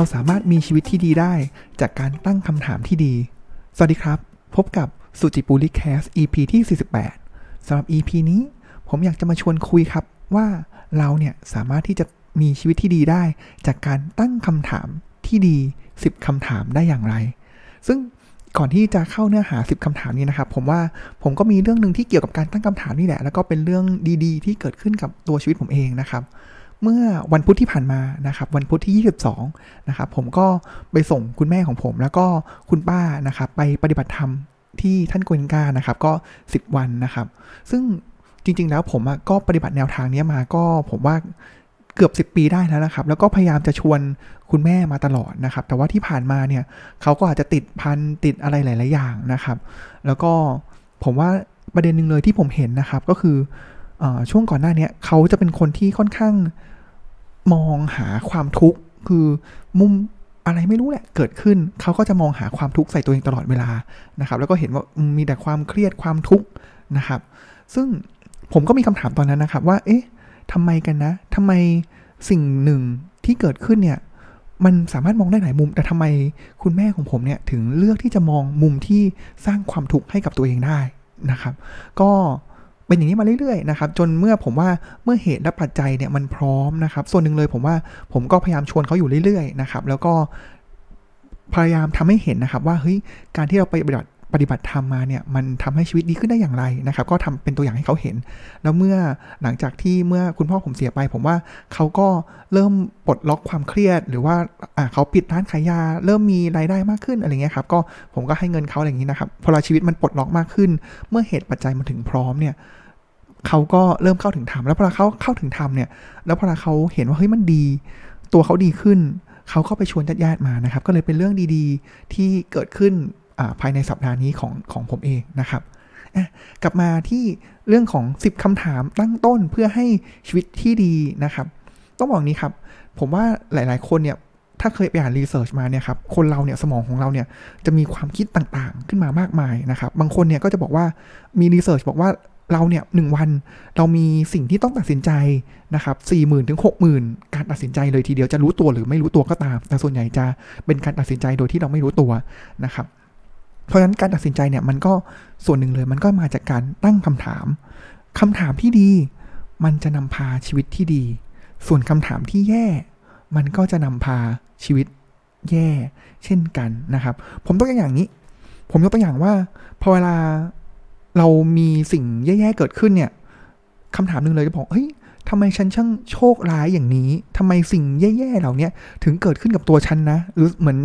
เราสามารถมีชีวิตที่ดีได้ จากการตั้งคำถามที่ดี สวัสดีครับ พบกับสุจิปุริแคส EP ที่ 48 สำหรับ EP นี้ ผมอยากจะมาชวนคุยครับว่าเราเนี่ยสามารถที่จะมีชีวิตที่ดีได้ จากการตั้งคำถามที่ดี 10คำถามได้อย่างไร ซึ่งก่อนที่จะเข้าเนื้อหา 10คำถามนี้นะครับ ผมว่าผมก็มีเรื่องหนึ่งที่เกี่ยวกับการตั้งคำถามนี่แหละ แล้วก็เป็นเรื่องดีๆ ที่เกิดขึ้นกับตัวชีวิตผมเองนะครับ เมื่อวันพุธที่ผ่านมานะครับ วันพุธที่ 22 นะครับ ผมก็ไปส่งคุณแม่ของผม แล้วก็คุณป้านะครับ ไปปฏิบัติธรรมที่ท่านโกเอนกานะครับ ก็ 10 วันนะครับ ซึ่งจริง ๆ แล้วผมก็ปฏิบัติแนวทางนี้มาก็ผมว่าเกือบ 10 ปีได้แล้วนะครับ แล้วก็พยายามจะชวนคุณแม่มาตลอดนะครับ แต่ว่าที่ผ่านมาเนี่ยเขาก็อาจจะติดพันติดอะไรหลาย ๆ อย่างนะครับ แล้วก็ผมว่าประเด็นหนึ่งเลยที่ผมเห็นนะครับก็คืออช่วงก่อนหน้านี้เขาจะเป็นคนที่ค่อนข้าง มองหาความทุกข์คือมุมอะไรไม่รู้แหละเกิดขึ้นเขาก็จะมองหาความทุกข์ใส่ตัวเองตลอดเวลานะครับ แล้วก็เห็นว่ามีแต่ความเครียดความทุกข์นะครับ ซึ่งผมก็มีคำถามตอนนั้นนะครับ ว่า เอ๊ะทำไมกันนะทำไมสิ่งหนึ่งที่เกิดขึ้นเนี่ย มันสามารถมองได้หลายมุม แต่ทำไมคุณแม่ของผมเนี่ยถึงเลือกที่จะมองมุมที่สร้างความทุกข์ให้กับตัวเองได้นะครับ ก็ เป็นอย่างนี้มาเรื่อยๆนะครับจนเมื่อผมว่าเมื่อเหตุและปัจจัยเนี่ยมันพร้อมนะครับ ส่วนหนึ่งเลยผมว่าผมก็พยายามชวนเขาอยู่เรื่อยๆนะครับแล้วก็พยายามทำให้เห็นนะครับว่าเฮ้ยการที่เราไปปฏิบัติปฏิบัติธรรมมาเนี่ยมันทำให้ชีวิตดีขึ้นได้อย่างไรนะครับ ก็ทำเป็นตัวอย่างให้เขาเห็น แล้วเมื่อหลังจากที่เมื่อคุณพ่อผมเสียไป ผมว่าเขาก็เริ่มปลดล็อกความเครียด หรือว่าเขาปิดร้านขายยา เริ่มมีรายได้มากขึ้นอะไรเงี้ยครับก็ผมก็ให้เงินเขาอะไรอย่างนี้นะครับพอเราชีวิตมันปลดล็อกมากขึ้น เมื่อเหตุปัจจัยมันถึงพร้อมเนี่ย เขาก็เริ่มเข้าถึงธรรมแล้วพอเขาเข้าถึงธรรมเนี่ย แล้วพอเขาเห็นว่าเฮ้ยมันดี ตัวเขาดีขึ้น เขาก็ไปชวนญาติๆมานะครับ ก็เลยเป็นเรื่องดีๆที่เกิดขึ้นภายในสัปดาห์นี้ของของผมเองนะครับกลับมาที่เรื่องของ 10คำถามตั้งต้นเพื่อให้ชีวิตที่ดีนะครับ ต้องบอกนี้ครับ ผมว่าหลายๆ คนเนี่ยถ้าเคยไปอ่านรีเสิร์ชมาเนี่ยครับ คนเราเนี่ยสมองของเราเนี่ยจะมีความคิดต่างๆ ขึ้นมามากมายนะครับ บางคนเนี่ยก็จะบอกว่ามีรีเสิร์ชบอกว่า เราเนี่ยหนึ่งวันเรามีสิ่งที่ต้องตัดสินใจนะครับสี่หมื่นถึงหกหมื่นการตัดสินใจเลยทีเดียวจะรู้ตัวหรือไม่รู้ตัวก็ตาม แต่ส่วนใหญ่จะเป็นการตัดสินใจโดยที่เราไม่รู้ตัวนะครับ เพราะฉะนั้นการตัดสินใจเนี่ยมันก็ส่วนหนึ่งเลยมันก็มาจากการตั้งคำถามคำถามที่ดี มันจะนำพาชีวิตที่ดี ส่วนคำถามที่แย่ มันก็จะนำพาชีวิตแย่ เช่นกันนะครับ ผมต้องอย่างนี้ ผมยกตัวอย่างว่าพอเวลา เรามีสิ่งแย่ๆเกิดขึ้นเนี่ยคำถามหนึ่งเลยจะบอกเฮ้ย ทำไมฉันช่างโชคร้ายอย่างนี้ทำไมสิ่งแย่ๆเหล่านี้ถึงเกิดขึ้นกับตัวฉันนะ หรือเหมือน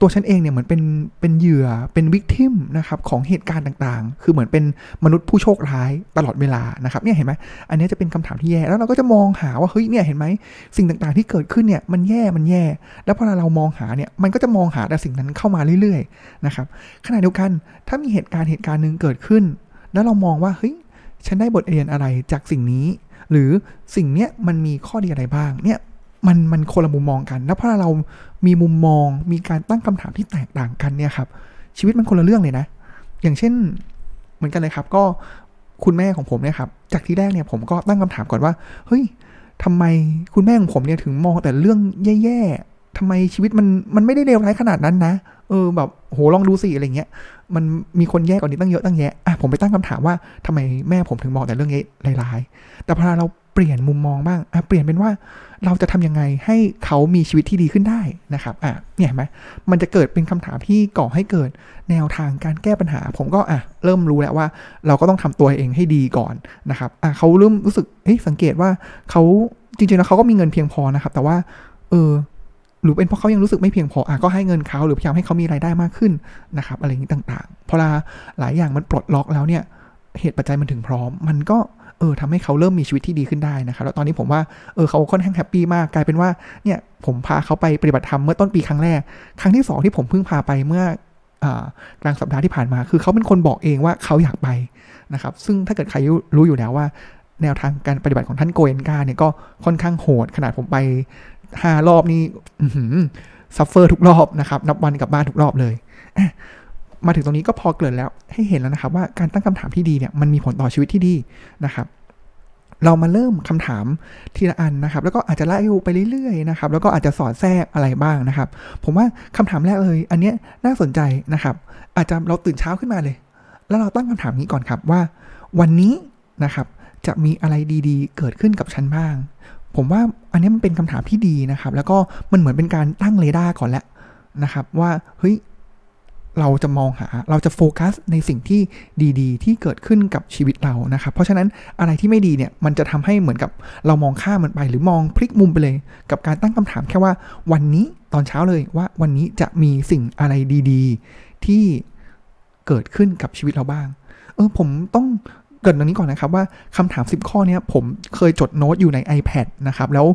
ตัวฉันเองเนี่ยเหมือนเป็นเป็นเหยื่อเป็นวิกทิมนะครับของเหตุการณ์ต่างๆ คือเหมือนเป็นมนุษย์ผู้โชคร้ายตลอดเวลานะครับเนี่ยเห็นไหมอันนี้จะเป็นคำถามที่แย่แล้วเราก็จะมองหาว่าเฮ้ยเนี่ยเห็นไหมสิ่งต่างๆที่เกิดขึ้นเนี่ยมันแย่มันแย่ แล้วพอเรามองหาเนี่ยมันก็จะมองหาแต่สิ่งนั้นเข้ามาเรื่อยๆนะครับขณะเดียวกันถ้ามีเหตุการณ์เหตุการณ์หนึ่งเกิดขึ้น แล้วเรามองว่าเฮ้ยฉันได้บทเรียนอะไรจากสิ่งนี้ หรือสิ่งเนี้ยมันมีข้อดีอะไรบ้างเนี่ยมันมันคนละมุมมองกัน แล้วพอเรามีมุมมองมีการตั้งคำถามที่แตกต่างกันเนี่ยครับ ชีวิตมันคนละเรื่องเลยนะ อย่างเช่นเหมือนกันเลยครับ ก็คุณแม่ของผมเนี่ยครับ จากที่แรกเนี่ยผมก็ตั้งคำถามก่อนว่า เฮ้ยทำไมคุณแม่ของผมเนี่ยถึงมองแต่เรื่องแย่ๆ ทำไมชีวิตมันมันไม่ได้เลวร้ายขนาดนั้นนะ เออแบบโหลองดูสิอะไรเงี้ย มันมีคนแย่กว่านี้ตั้งเยอะตั้งแยะอะผมไปตั้งคำถามว่าทำไมแม่ผมถึงมองแต่เรื่องนี้ร้ายๆแต่พอเราเปลี่ยนมุมมองบ้างอะเปลี่ยนเป็นว่าเราจะทำยังไงให้เขามีชีวิตที่ดีขึ้นได้นะครับอะเนี่ยเห็นไหมมันจะเกิดเป็นคำถามที่ก่อให้เกิดแนวทางการแก้ปัญหา ผมก็อะเริ่มรู้แล้วว่า เราก็ต้องทำตัวเองให้ดีก่อนนะครับอะเขาเริ่มรู้สึกเฮ้ยสังเกตว่าเขาจริงๆแล้วเขาก็มีเงินเพียงพอนะครับ แต่ว่าเออ หรือเป็นเพราะเขายังรู้สึกไม่เพียงพออะก็ให้เงินเขาหรือพยายามให้เขามีรายได้มากขึ้นนะครับอะไรอย่างนี้ต่างๆพอลาหลายอย่างมันปลดล็อกแล้วเนี่ยเหตุปัจจัยมันถึงพร้อม มันก็เออทำให้เขาเริ่มมีชีวิตที่ดีขึ้นได้นะครับ แล้วตอนนี้ผมว่าเออเขาค่อนข้างแฮปปี้มาก กลายเป็นว่าเนี่ยผมพาเขาไปปฏิบัติธรรมเมื่อต้นปีครั้งแรก ครั้งที่สองที่ผมเพิ่งพาไปเมื่อกลางสัปดาห์ที่ผ่านมา คือเขาเป็นคนบอกเองว่าเขาอยากไปนะครับ ซึ่งถ้าเกิดใครรู้อยู่แล้วว่า แนวทางการปฏิบัติของท่านโกเอนกาเนี่ยก็ค่อนข้างโหดขนาดผมไป ห้ารอบนี่suffer ทุกรอบนะครับ นับวันกับบ้านทุกรอบเลย มาถึงตรงนี้ก็พอเกิดแล้วให้เห็นแล้วนะครับ ว่าการตั้งคำถามที่ดีเนี่ยมันมีผลต่อชีวิตที่ดีนะครับ เรามาเริ่มคำถามทีละอันนะครับ แล้วก็อาจจะไล่ไปเรื่อยๆนะครับ แล้วก็อาจจะสอดแทรกอะไรบ้างนะครับ ผมว่าคำถามแรกเลย อันเนี้ยน่าสนใจนะครับ อาจจะเราตื่นเช้าขึ้นมาเลย แล้วเราตั้งคำถามนี้ก่อนครับว่า วันนี้นะครับจะมีอะไรดีๆ เกิดขึ้นกับฉันบ้าง ผมว่า อันนี้มันเป็นคำถามที่ดีนะครับ แล้วก็มันเหมือนเป็นการตั้งเรดาร์ก่อนแล้วนะครับ ว่าเฮ้ยเราจะมองหาเราจะโฟกัสในสิ่งที่ดีๆ ที่เกิดขึ้นกับชีวิตเรานะครับ เพราะฉะนั้นอะไรที่ไม่ดีเนี่ยมันจะทำให้เหมือนกับเรามองข้ามมันไป หรือมองพลิกมุมไปเลย กับการตั้งคำถามแค่ว่าวันนี้ตอนเช้าเลยว่าวันนี้จะมีสิ่งอะไรดี ๆ ที่เกิดขึ้นกับชีวิตเราบ้าง เออผมต้อง เกิดตรงนี้ก่อนนะครับว่าคำถาม 10 ข้อนี้ผมเคยจดโน้ตอยู่ใน iPad นะครับ แล้ว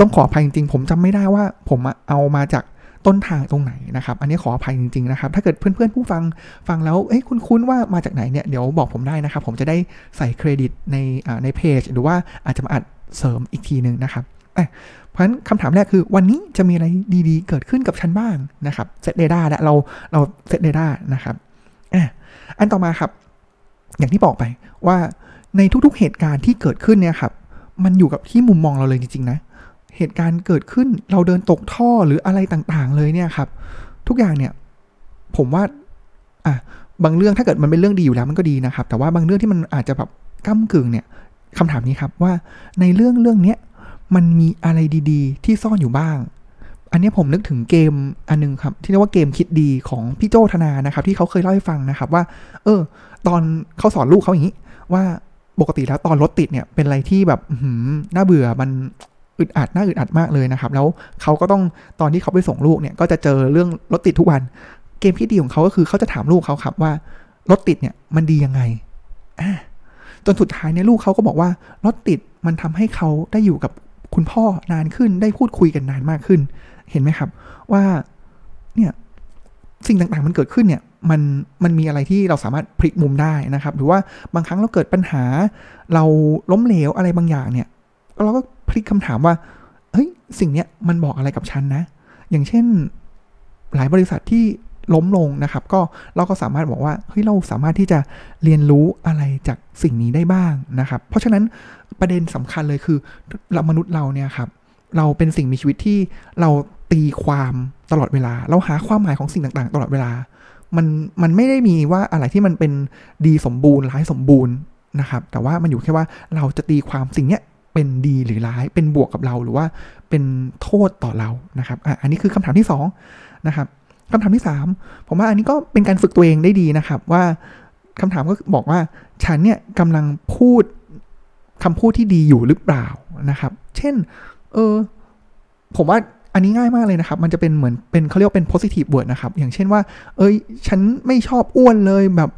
ต้องขออภัยจริงๆ ผมจำไม่ได้ว่าผมเอามาจากต้นทางตรงไหนนะครับ อันนี้ขออภัยจริงๆนะครับ ถ้าเกิดเพื่อนๆผู้ฟังฟังแล้วเอ้ยคุ้นๆว่ามาจากไหนเนี่ย เดี๋ยวบอกผมได้นะครับ ผมจะได้ใส่เครดิตในในเพจ หรือว่าอาจจะมาอัดเสริมอีกทีหนึ่งนะครับเพราะฉะนั้นคำถามแรกคือวันนี้จะมีอะไรดีๆ เกิดขึ้นกับฉันบ้างนะครับเซตเดต้าและเราเราเซตเดต้านะครับอันต่อมาครับ อย่างที่บอกไปว่าในทุกๆเหตุการณ์ที่เกิดขึ้นเนี่ยครับ มันอยู่กับที่มุมมองเราเลยจริงๆนะ เหตุการณ์เกิดขึ้นเราเดินตกท่อหรืออะไรต่างๆ เลยเนี่ยครับ ทุกอย่างเนี่ย ผมว่าอะบางเรื่องถ้าเกิดมันเป็นเรื่องดีอยู่แล้วมันก็ดีนะครับ แต่ว่าบางเรื่องที่มันอาจจะแบบก้ากึ่งเนี่ยคำถามนี้ครับว่าในเรื่องเรื่องเนี้ยมันมีอะไรดี ๆ ที่ซ่อนอยู่บ้าง อันนี้ผมนึกถึงเกมอันนึงครับ ที่เรียกว่าเกมคิดดีของพี่โจธนานะครับ ที่เขาเคยเล่าให้ฟังนะครับว่า เออ ตอนเขาสอนลูกเขาอย่างนี้ ว่าปกติแล้วตอนรถติดเนี่ยเป็นอะไรที่แบบหน่าเบื่อมันอึดอัดน่าอึดอัดมากเลยนะครับ แล้วเขาก็ต้องตอนที่เขาไปส่งลูกเนี่ย ก็จะเจอเรื่องรถติดทุกวัน เกมที่ดีของเขาก็คือเขาจะถามลูกเขาครับว่ารถติดเนี่ยมันดียังไงจนสุดท้ายเนี่ยลูกเขาก็บอกว่ารถติดมันทำให้เขาได้อยู่กับคุณพ่อนานขึ้นได้พูดคุยกันนานมากขึ้น เห็นไหมครับ ว่าเนี่ยสิ่งต่างๆมันเกิดขึ้นเนี่ยมันมันมีอะไรที่เราสามารถพลิกมุมได้นะครับ หรือว่าบางครั้งเราเกิดปัญหา เราล้มเหลวอะไรบางอย่างเนี่ยเราก็พลิกคำถามว่าเฮ้ยสิ่งเนี้ยมันบอกอะไรกับฉันนะ อย่างเช่นหลายบริษัทที่ล้มลงนะครับ ก็เราก็สามารถบอกว่าเฮ้ยเราสามารถที่จะเรียนรู้อะไรจากสิ่งนี้ได้บ้างนะครับ เพราะฉะนั้นประเด็นสำคัญเลยคือเรามนุษย์เราเนี่ยครับเราเป็นสิ่งมีชีวิตที่เรา ตีความตลอดเวลา เราหาความหมายของสิ่งต่างๆ ตลอดเวลา มันมันไม่ได้มีว่าอะไรที่มันเป็นดีสมบูรณ์ร้ายสมบูรณ์นะครับ แต่ว่ามันอยู่แค่ว่าเราจะตีความสิ่งเนี้ยเป็นดีหรือร้าย เป็นบวกกับเราหรือว่าเป็นโทษต่อเรานะครับอะอันนี้คือคำถามที่2นะครับคำถามที่ 3 ผมว่าอันนี้ก็เป็นการฝึกตัวเองได้ดีนะครับ ว่าคำถามก็บอกว่าฉันเนี่ยกำลังพูดคำพูดที่ดีอยู่หรือเปล่านะครับ เช่น เออผมว่า อันนี้ง่ายมากเลยนะครับ มันจะเป็นเหมือนเป็นเขาเรียกเป็น positive word นะครับ อย่างเช่นว่า เอ้ย ฉันไม่ชอบอ้วนเลยแบบ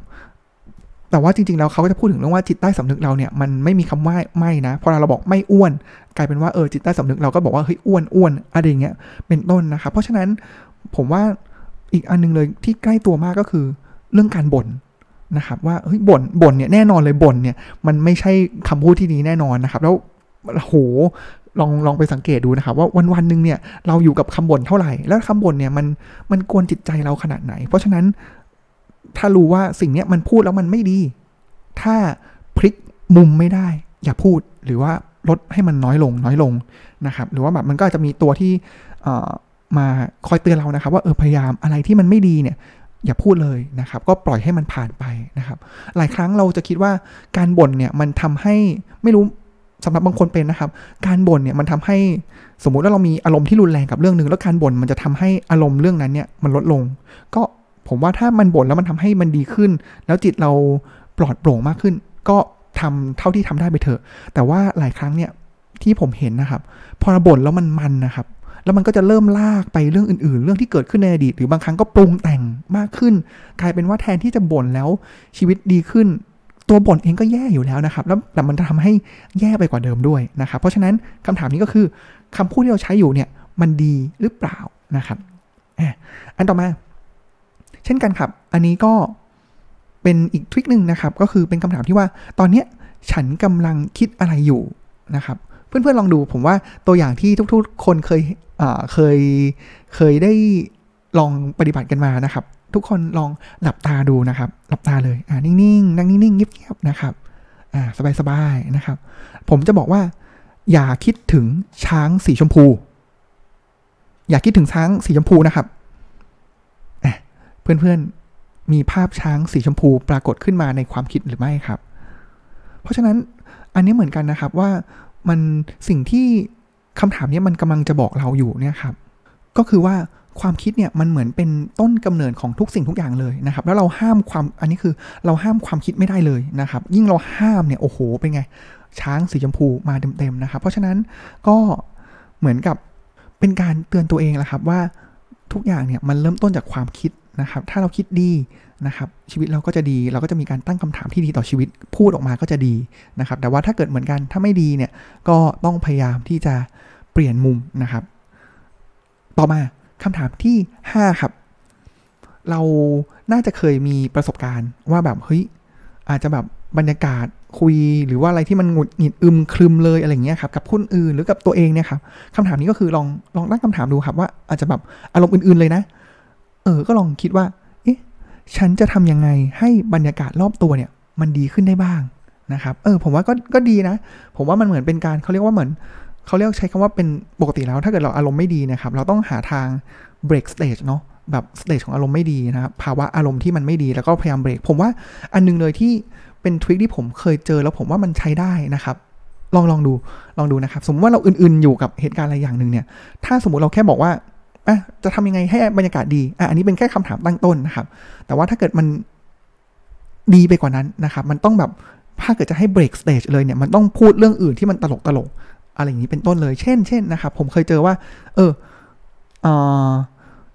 แต่ว่าจริงๆ แล้วเขาก็จะพูดถึงเรื่องว่าจิตใต้สำนึกเราเนี่ยมันไม่มีคำว่าไม่นะ พอเราบอกไม่อ้วน กลายเป็นว่าเออจิตใต้สำนึกเราก็บอกว่าเฮ้ยอ้วนอ้วนอะไรอย่างเงี้ย เป็นต้นนะครับ เพราะฉะนั้นผมว่าอีกอันนึงเลยที่ใกล้ตัวมากก็คือเรื่องการบ่นนะครับว่าเฮ้ยบ่นบ่นเนี่ยแน่นอนเลยบ่นเนี่ยมันไม่ใช่คำพูดที่ดีแน่นอนนะครับ แล้วโห ลองลองไปสังเกตดูนะครับ ว่าวันวันหนึ่งเนี่ยเราอยู่กับคำบ่นเท่าไหร่ แล้วคำบ่นเนี่ยมันมันกวนจิตใจเราขนาดไหน เพราะฉะนั้นถ้ารู้ว่าสิ่งนี้มันพูดแล้วมันไม่ดี ถ้าพลิกมุมไม่ได้ อย่าพูดหรือว่าลดให้มันน้อยลงน้อยลงนะครับ หรือว่าแบบมันก็อาจจะมีตัวที่มาคอยเตือนเรานะครับ ว่าเออพยายามอะไรที่มันไม่ดีเนี่ย อย่าพูดเลยนะครับ ก็ปล่อยให้มันผ่านไปนะครับ หลายครั้งเราจะคิดว่าการบ่นเนี่ยมันทำให้ไม่รู้ สำหรับบางคนเป็นนะครับ การบ่นเนี่ยมันทำให้สมมุติว่าเรามีอารมณ์ที่รุนแรงกับเรื่องหนึ่งแล้วการบ่นมันจะทำให้อารมณ์เรื่องนั้นเนี่ยมันลดลง ก็ผมว่าถ้ามันบ่นแล้วมันทำให้มันดีขึ้น แล้วจิตเราปลอดโปร่งมากขึ้น ก็ทำเท่าที่ทำได้ไปเถอะ แต่ว่าหลายครั้งเนี่ยที่ผมเห็นนะครับ พอบ่นแล้วมันมันนะครับ แล้วมันก็จะเริ่มลากไปเรื่องอื่น ๆ เรื่องที่เกิดขึ้นในอดีตหรือบางครั้งก็ปรุงแต่งมากขึ้น กลายเป็นว่าแทนที่จะบ่นแล้วชีวิตดีขึ้น ตัวบ่นเองก็แย่อยู่แล้วนะครับ แล้วแต่มันจะทำให้แย่ไปกว่าเดิมด้วยนะครับ เพราะฉะนั้นคำถามนี้ก็คือคำพูดที่เราใช้อยู่เนี่ยมันดีหรือเปล่านะครับอันต่อมา เช่นกันครับ อันนี้ก็เป็นอีกทริคหนึ่งนะครับ ก็คือเป็นคำถามที่ว่าตอนเนี้ยฉันกำลังคิดอะไรอยู่นะครับ เพื่อนๆลองดูผมว่าตัวอย่างที่ทุกๆ คนเคยเคยเคยได้ลองปฏิบัติกันมานะครับ ทุกคนลองหลับตาดูนะครับ หลับตาเลย อ่านิ่งๆนั่งนิ่งๆเงียบๆนะครับ อ่าสบายๆนะครับ ผมจะบอกว่า อย่าคิดถึงช้างสีชมพู อย่าคิดถึงช้างสีชมพูนะครับเพื่อนๆมีภาพช้างสีชมพูปรากฏขึ้นมาในความคิดหรือไม่ครับ เพราะฉะนั้นอันนี้เหมือนกันนะครับว่ามันสิ่งที่คำถามนี้มันกำลังจะบอกเราอยู่เนี่ยครับ ก็คือว่า ความคิดเนี่ยมันเหมือนเป็นต้นกำเนิดของทุกสิ่งทุกอย่างเลยนะครับ แล้วเราห้ามความอันนี้คือเราห้ามความคิดไม่ได้เลยนะครับ ยิ่งเราห้ามเนี่ยโอ้โหเป็นไง ช้างสีชมพูมาเต็มๆนะครับ เพราะฉะนั้นก็เหมือนกับเป็นการเตือนตัวเองแหละครับว่าทุกอย่างเนี่ยมันเริ่มต้นจากความคิดนะครับ ถ้าเราคิดดีนะครับชีวิตเราก็จะดี เราก็จะมีการตั้งคำถามที่ดีต่อชีวิตพูดออกมาก็จะดีนะครับ แต่ว่าถ้าเกิดเหมือนกันถ้าไม่ดีเนี่ยก็ต้องพยายามที่จะเปลี่ยนมุมนะครับ ต่อมา คำถามที่ 5 ครับ เราน่าจะเคยมีประสบการณ์ว่าแบบเฮ้ยอาจจะแบบบรรยากาศคุยหรือว่าอะไรที่มันหงุดหงิดอึมครึมเลยอะไรเงี้ยครับกับคนอื่นหรือกับตัวเองเนี่ยครับคำถามนี้ก็คือลองลองตั้งคำถามดูครับ ว่าอาจจะแบบอารมณ์อื่นๆเลยนะ เออ ก็ลองคิดว่า เอ๊ะ ฉันจะทำยังไงให้บรรยากาศรอบตัวเนี่ย มันดีขึ้นได้บ้างนะครับ เออ ผมว่าก็ก็ดีนะ ผมว่ามันเหมือนเป็นการเขาเรียกว่าเหมือน เขาเรียกใช้คำว่าเป็นปกติแล้ว ถ้าเกิดเราอารมณ์ไม่ดีนะครับ เราต้องหาทาง break stage เนาะแบบ state ของอารมณ์ไม่ดีนะครับภาวะอารมณ์ที่มันไม่ดีแล้วก็พยายามเบรกผมว่าอันนึงเลยที่เป็น trick ที่ผมเคยเจอแล้วผมว่ามันใช้ได้นะครับ ลองลองดูลองดูนะครับ สมมติว่าเราอินๆอยู่กับเหตุการณ์อะไรอย่างหนึ่งเนี่ย ถ้าสมมติเราแค่บอกว่าอะจะทำยังไงให้บรรยากาศดีอะอันนี้เป็นแค่คำถามตั้งต้นนะครับ แต่ว่าถ้าเกิดมันดีไปกว่านั้นนะครับ มันต้องแบบถ้าเกิดจะให้ break state เลยเนี่ยมันต้องพูดเรื่องอื่นที่มันตลกตลก อะไรอย่างนี้เป็นต้นเลย เช่นเช่นนะครับ ผมเคยเจอว่า เออเออ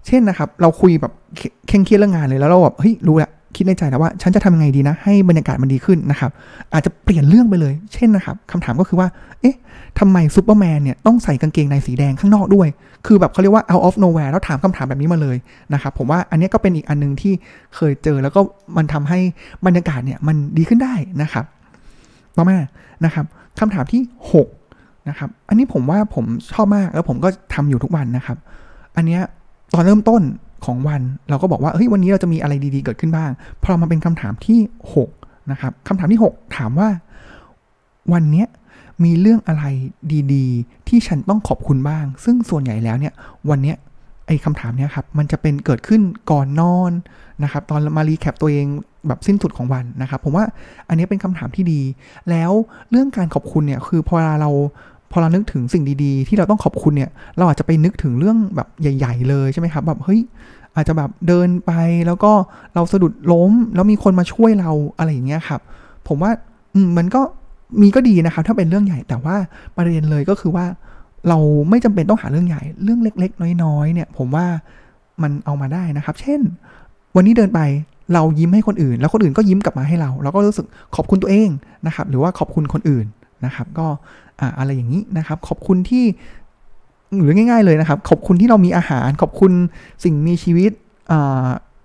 เช่นนะครับ เราคุยแบบเคร่งเครียดเรื่องงานเลยแล้วเราแบบเฮ้ยรู้ละคิดในใจแล้วว่า ฉันจะทำยังไงดีนะ ให้บรรยากาศมันดีขึ้นนะครับ อาจจะเปลี่ยนเรื่องไปเลย เช่นนะครับคำถามก็คือว่า เอ๊ะทำไมซูเปอร์แมนเนี่ยต้องใส่กางเกงในสีแดงข้างนอกด้วย คือแบบเขาเรียกว่า out of nowhere แล้วถามคำถามแบบนี้มาเลยนะครับ ผมว่าอันนี้ก็เป็นอีกอันนึงที่เคยเจอแล้วก็มันทำให้บรรยากาศเนี่ยมันดีขึ้นได้นะครับ ต่อมานะครับคำถามที่ 6 นะครับ อันนี้ผมว่าผมชอบมากแล้วผมก็ทำอยู่ทุกวันนะครับ อันเนี้ยตอนเริ่มต้นของวันเราก็บอกว่าเฮ้ยวันนี้เราจะมีอะไรดีๆเกิดขึ้นบ้าง พอเรามาเป็นคำถามที่ 6 นะครับคำถามที่ 6 ถามว่า วันนี้มีเรื่องอะไรดีๆ ที่ฉันต้องขอบคุณบ้าง ซึ่งส่วนใหญ่แล้วเนี่ย วันนี้ไอ้คำถามเนี้ยครับ มันจะเป็นเกิดขึ้นก่อนนอนนะครับ ตอนมารีแคปตัวเองแบบสิ้นสุดของวันนะครับ ผมว่าอันนี้เป็นคำถามที่ดี แล้วเรื่องการขอบคุณเนี่ย คือพอเรา พอเรานึกถึงสิ่งดีๆ ที่เราต้องขอบคุณเนี่ย เราอาจจะไปนึกถึงเรื่องแบบใหญ่ ๆ เลยใช่ไหมครับ แบบเฮ้ยอาจจะแบบเดินไปแล้วก็เราสะดุดล้ม แล้วมีคนมาช่วยเราอะไรอย่างเงี้ยครับ ผมว่าอืมันก็มีก็ดีนะครับ ถ้าเป็นเรื่องใหญ่แต่ว่าประเด็นเลยก็คือว่า เราไม่จำเป็นต้องหาเรื่องใหญ่ เรื่องเล็ก ๆ น้อยๆเนี่ย ผมว่ามันเอามาได้นะครับ เช่น วันนี้เดินไปเรายิ้มให้คนอื่น แล้วคนอื่นก็ยิ้มกลับมาให้เรา เราก็รู้สึกขอบคุณตัวเองนะครับ หรือว่าขอบคุณคนอื่น นะครับ ก็อะไรอย่างนี้นะครับ ขอบคุณที่หรือง่าย ๆเลยนะครับ ขอบคุณที่เรามีอาหาร ขอบคุณสิ่งมีชีวิต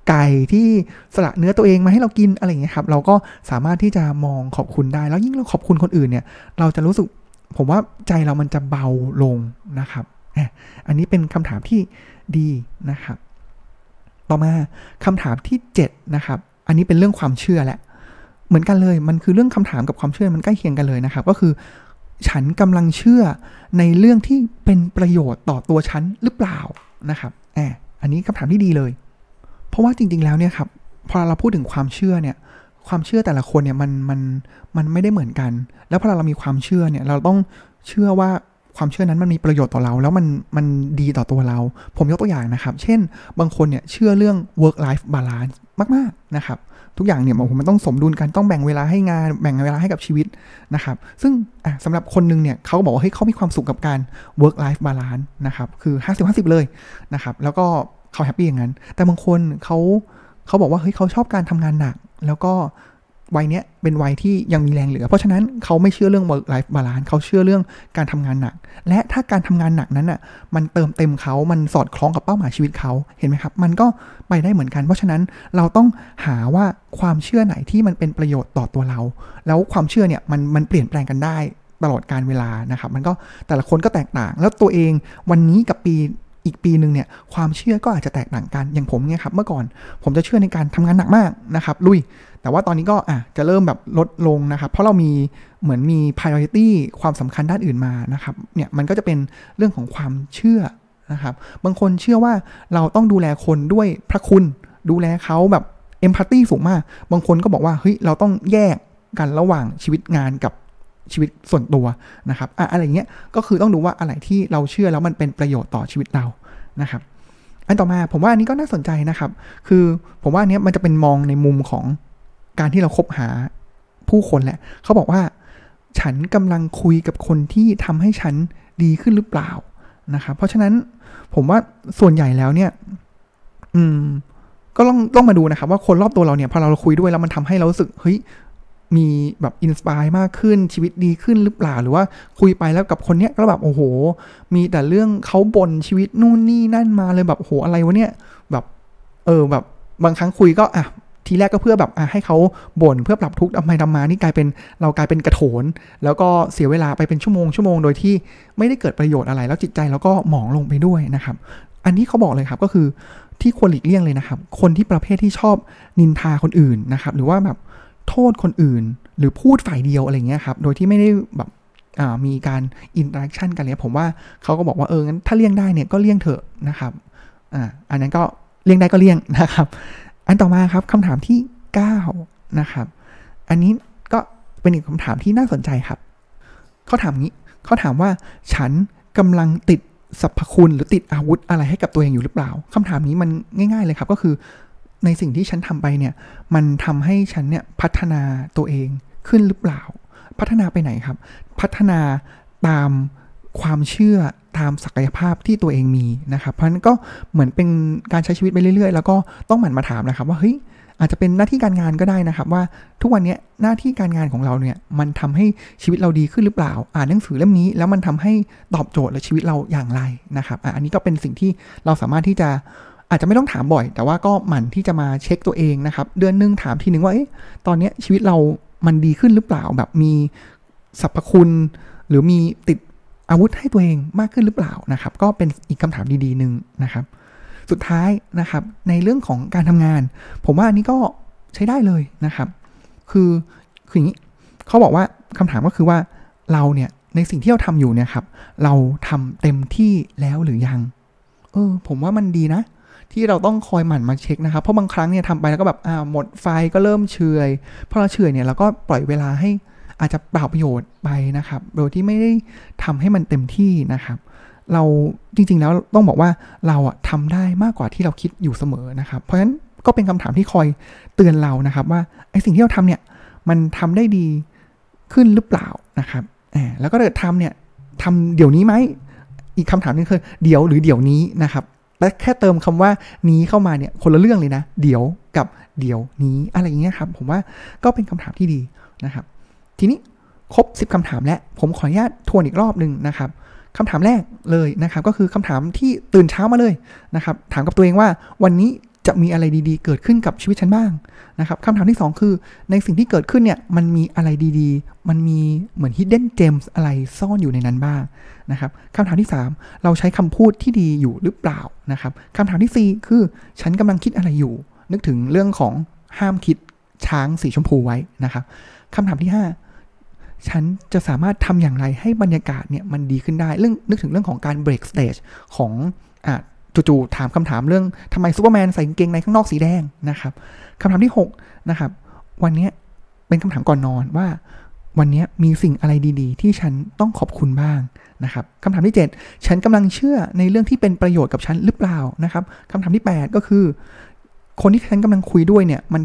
ไก่ที่สละเนื้อตัวเองมาให้เรากินอะไรอย่างเงี้ยครับ เราก็สามารถที่จะมองขอบคุณได้ แล้วยิ่งเราขอบคุณคนอื่นเนี่ย เราจะรู้สึกผมว่าใจเรามันจะเบาลงนะครับ อันนี้เป็นคำถามที่ดีนะครับ ต่อมาคำถามที่ 7 นะครับ อันนี้เป็นเรื่องความเชื่อแหละ เหมือนกันเลย มันคือเรื่องคำถามกับความเชื่อมันใกล้เคียงกันเลยนะครับ ก็คือ ฉันกำลังเชื่อในเรื่องที่เป็นประโยชน์ต่อตัวฉันหรือเปล่านะครับแอบอันนี้คำถามที่ดีเลย เพราะว่าจริง ๆ แล้วเนี่ยครับพอเราพูดถึงความเชื่อเนี่ย ความเชื่อแต่ละคนเนี่ยมันมันมันไม่ได้เหมือนกัน แล้วพอเรามีความเชื่อเนี่ยเราต้องเชื่อว่าความเชื่อนั้นมันมีประโยชน์ต่อเรา แล้วมันมันดีต่อตัวเรา ผมยกตัวอย่างนะครับ เช่น บางคนเนี่ยเชื่อเรื่อง work life balance มาก ๆ นะครับ ทุกอย่างเนี่ยมันต้องสมดุลกันต้องแบ่งเวลาให้งานแบ่งเวลาให้กับชีวิตนะครับ ซึ่งสำหรับคนหนึ่งเนี่ยเขาบอกว่าเฮ้ยเขามีความสุขกับการ work life balance นะครับคือ 50-50 เลยนะครับแล้วก็เขาแฮปปี้อย่างนั้น แต่บางคนเขาเขาบอกว่าเฮ้ยเขาชอบการทำงานหนัก แล้วก็ วัยเนี้ยเป็นวัยที่ยังมีแรงเหลือ เพราะฉะนั้นเขาไม่เชื่อเรื่อง work life balance เขาเชื่อเรื่องการทำงานหนัก และถ้าการทำงานหนักนั้นอะมันเติมเต็มเขามันสอดคล้องกับเป้าหมายชีวิตเขาเห็นไหมครับ มันก็ไปได้เหมือนกัน เพราะฉะนั้นเราต้องหาว่าความเชื่อไหนที่มันเป็นประโยชน์ต่อตัวเรา แล้วความเชื่อเนี่ยมันมันเปลี่ยนแปลงกันได้ตลอดการเวลานะครับ มันก็แต่ละคนก็แตกต่าง แล้วตัวเองวันนี้กับปี อีกปีหนึ่งเนี่ยความเชื่อก็อาจจะแตกต่างกันอย่างผมเนี่ยครับเมื่อก่อนผมจะเชื่อในการทำงานหนักมากนะครับลุย แต่ว่าตอนนี้ก็อะจะเริ่มแบบลดลงนะครับเพราะเรามีเหมือนมี priority ความสำคัญด้านอื่นมานะครับเนี่ยมันก็จะเป็นเรื่องของความเชื่อนะครับบางคนเชื่อว่าเราต้องดูแลคนด้วยพระคุณดูแลเขาแบบเอมพัตตีสูงมาก บางคนก็บอกว่าเฮ้ยเราต้องแยกกันระหว่างชีวิตงานกับ ชีวิตส่วนตัวนะครับอะอะไรเงี้ยก็คือต้องดูว่าอะไรที่เราเชื่อแล้วมันเป็นประโยชน์ต่อชีวิตเรานะครับ อันต่อมาผมว่าอันนี้ก็น่าสนใจนะครับ คือผมว่าอันนี้มันจะเป็นมองในมุมของการที่เราคบหาผู้คนแหละเขาบอกว่า ฉันกำลังคุยกับคนที่ทำให้ฉันดีขึ้นหรือเปล่านะครับ เพราะฉะนั้นผมว่าส่วนใหญ่แล้วเนี่ย อืม ก็ต้องต้องมาดูนะครับ ว่าคนรอบตัวเราเนี่ยพอเราคุยด้วยแล้วมันทำให้เรารู้สึกเฮ้ย มีแบบอินสปายมากขึ้นชีวิตดีขึ้นหรือเปล่าหรือว่าคุยไปแล้วกับคนเนี้ยก็แบบโอ้โห มีแต่เรื่องเขาบ่นชีวิตนู่นนี่นั่นมาเลยแบบโอ้โหอะไรวะเนี่ยแบบเออแบบบางครั้งคุยก็อะทีแรกก็เพื่อแบบอะให้เขาบ่นเพื่อปรับทุกข์ทำไมทำมานี่กลายเป็นเรากลายเป็นกระโถน แล้วก็เสียเวลาไปเป็นชั่วโมงชั่วโมงโดยที่ไม่ได้เกิดประโยชน์อะไร แล้วจิตใจเราก็หมองลงไปด้วยนะครับ อันนี้เขาบอกเลยครับก็คือที่ควรหลีกเลี่ยงเลยนะครับ คนที่ประเภทที่ชอบนินทาคนอื่นนะครับ หรือว่าแบบ โทษคนอื่น หรือพูดฝ่ายเดียวอะไรเงี้ยครับ โดยที่ไม่ได้แบบมีการ interaction กันเลยผมว่าเขาก็บอกว่าเอองั้นถ้าเลี่ยงได้เนี่ยก็เลี่ยงเถอะนะครับอ่าอันนั้นก็เลี่ยงได้ก็เลี่ยงนะครับ อันต่อมาครับคำถามที่ 9 นะครับ อันนี้ก็เป็นอีกคำถามที่น่าสนใจครับเขาถามงี้เขาถามว่าฉันกำลังติดสรรพคุณหรือติดอาวุธอะไรให้กับตัวเองอยู่หรือเปล่าคำถามนี้มันง่าย ๆเลยครับ ก็คือ ในสิ่งที่ฉันทำไปเนี่ย มันทำให้ฉันเนี่ยพัฒนาตัวเองขึ้นหรือเปล่า พัฒนาไปไหนครับ พัฒนาตามความเชื่อตามศักยภาพที่ตัวเองมีนะครับ เพราะนั้นก็เหมือนเป็นการใช้ชีวิตไปเรื่อยๆ แล้วก็ต้องหมั่นมาถามนะครับ ว่าเฮ้ยอาจจะเป็นหน้าที่การงานก็ได้นะครับ ว่าทุกวันนี้หน้าที่การงานของเราเนี่ยมันทำให้ชีวิตเราดีขึ้นหรือเปล่า อ่านหนังสือเล่มนี้ แล้วมันทำให้ตอบโจทย์และชีวิตเราอย่างไรนะครับออันนี้ก็เป็นสิ่งที่เราสามารถที่จะ อาจจะไม่ต้องถามบ่อย แต่ว่าก็หมั่นที่จะมาเช็คตัวเองนะครับ เดือนนึงถามทีหนึ่งว่าตอนนี้ชีวิตเรามันดีขึ้นหรือเปล่าแบบมีสรรพคุณ หรือมีติดอาวุธให้ตัวเองมากขึ้นหรือเปล่านะครับ ก็เป็นอีกคำถามดีๆหนึ่งนะครับ สุดท้ายนะครับในเรื่องของการทำงาน ผมว่าอันนี้ก็ใช้ได้เลยนะครับ คือคืออย่างนี้เขาบอกว่าคำถามก็คือว่าเราเนี่ยในสิ่งที่เราทำอยู่เนี่ยครับ เราทำเต็มที่แล้วหรือยัง เออ ผมว่ามันดีนะ ที่เราต้องคอยหมั่นมาเช็คนะครับ เพราะบางครั้งเนี่ยทำไปแล้วก็แบบอ่าหมดไฟก็เริ่มเฉยพอเราเฉยเนี่ยเราก็ปล่อยเวลาให้อาจจะเปล่าประโยชน์ไปนะครับ โดยที่ไม่ได้ทำให้มันเต็มที่นะครับ เราจริงๆแล้วต้องบอกว่าเราอะทำได้มากกว่าที่เราคิดอยู่เสมอนะครับ เพราะฉะนั้นก็เป็นคำถามที่คอยเตือนเรานะครับ ว่าไอ้สิ่งที่เราทำเนี่ยมันทำได้ดีขึ้นหรือเปล่านะครับแล้วก็เกิดทำเนี่ยทำเดี๋ยวนี้ไหม อีกคำถามนึงคือเดี๋ยวหรือเดี๋ยวนี้นะครับ และแค่เติมคำว่านี้เข้ามาเนี่ยคนละเรื่องเลยนะ เดี๋ยวกับเดี๋ยวนี้อะไรอย่างเงี้ยครับ ผมว่าก็เป็นคำถามที่ดีนะครับ ทีนี้ครบ 10คำถามแล้ว ผมขออนุญาตทวนอีกรอบหนึ่งนะครับคำถามแรกเลยนะครับ ก็คือคำถามที่ตื่นเช้ามาเลยนะครับ ถามกับตัวเองว่าวันนี้จะมีอะไรดีๆ เกิดขึ้นกับชีวิตฉันบ้างนะครับคำถามที่ 2 คือในสิ่งที่เกิดขึ้นเนี่ยมันมีอะไรดีๆ มันมีเหมือน hidden gems อะไรซ่อนอยู่ในนั้นบ้าง นะครับคำถามที่ 3 เราใช้คำพูดที่ดีอยู่หรือเปล่านะครับคำถามที่ 4 คือฉันกำลังคิดอะไรอยู่ นึกถึงเรื่องของห้ามคิดช้างสีชมพูไว้นะครับคำถามที่ 5 ฉันจะสามารถทำอย่างไรให้บรรยากาศเนี่ยมันดีขึ้นได้เรื่องนึกถึงเรื่องของการ break stage ของอ่าจู่ๆถามคำถามเรื่องทำไมซูเปอร์แมนใส่กางเกงในข้างนอกสีแดงนะครับคำถามที่6นะครับวันนี้เป็นคำถามก่อนนอนว่า วันนี้มีสิ่งอะไรดีๆ ที่ฉันต้องขอบคุณบ้างนะครับคำถามที่ 7 ฉันกำลังเชื่อในเรื่องที่เป็นประโยชน์กับฉันหรือเปล่านะครับคำถามที่ 8 ก็คือ คนที่ฉันกำลังคุยด้วยเนี่ยมัน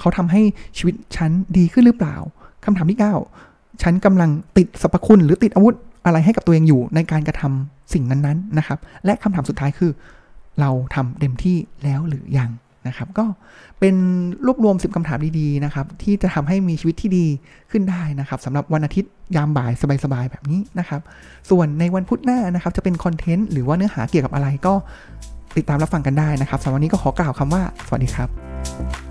เขาทำให้ชีวิตฉันดีขึ้นหรือเปล่าคำถามที่ 9 ฉันกำลังติดสรรพคุณหรือติดอาวุธอะไรให้กับตัวเองอยู่ในการกระทำสิ่งนั้นๆนะครับ และคำถามสุดท้ายคือ เราทำเต็มที่แล้วหรือยัง นะครับ ก็เป็นรวบรวม 10คำถามดีๆนะครับ ที่จะทำให้มีชีวิตที่ดีขึ้นได้นะครับสำหรับวันอาทิตย์ยามบ่ายสบายๆแบบนี้นะครับ ส่วนในวันพุธหน้านะครับจะเป็นคอนเทนต์หรือว่าเนื้อหาเกี่ยวกับอะไรก็ติดตามรับฟังกันได้นะครับสำหรับวันนี้ก็ขอกล่าวคำว่า สวัสดีครับ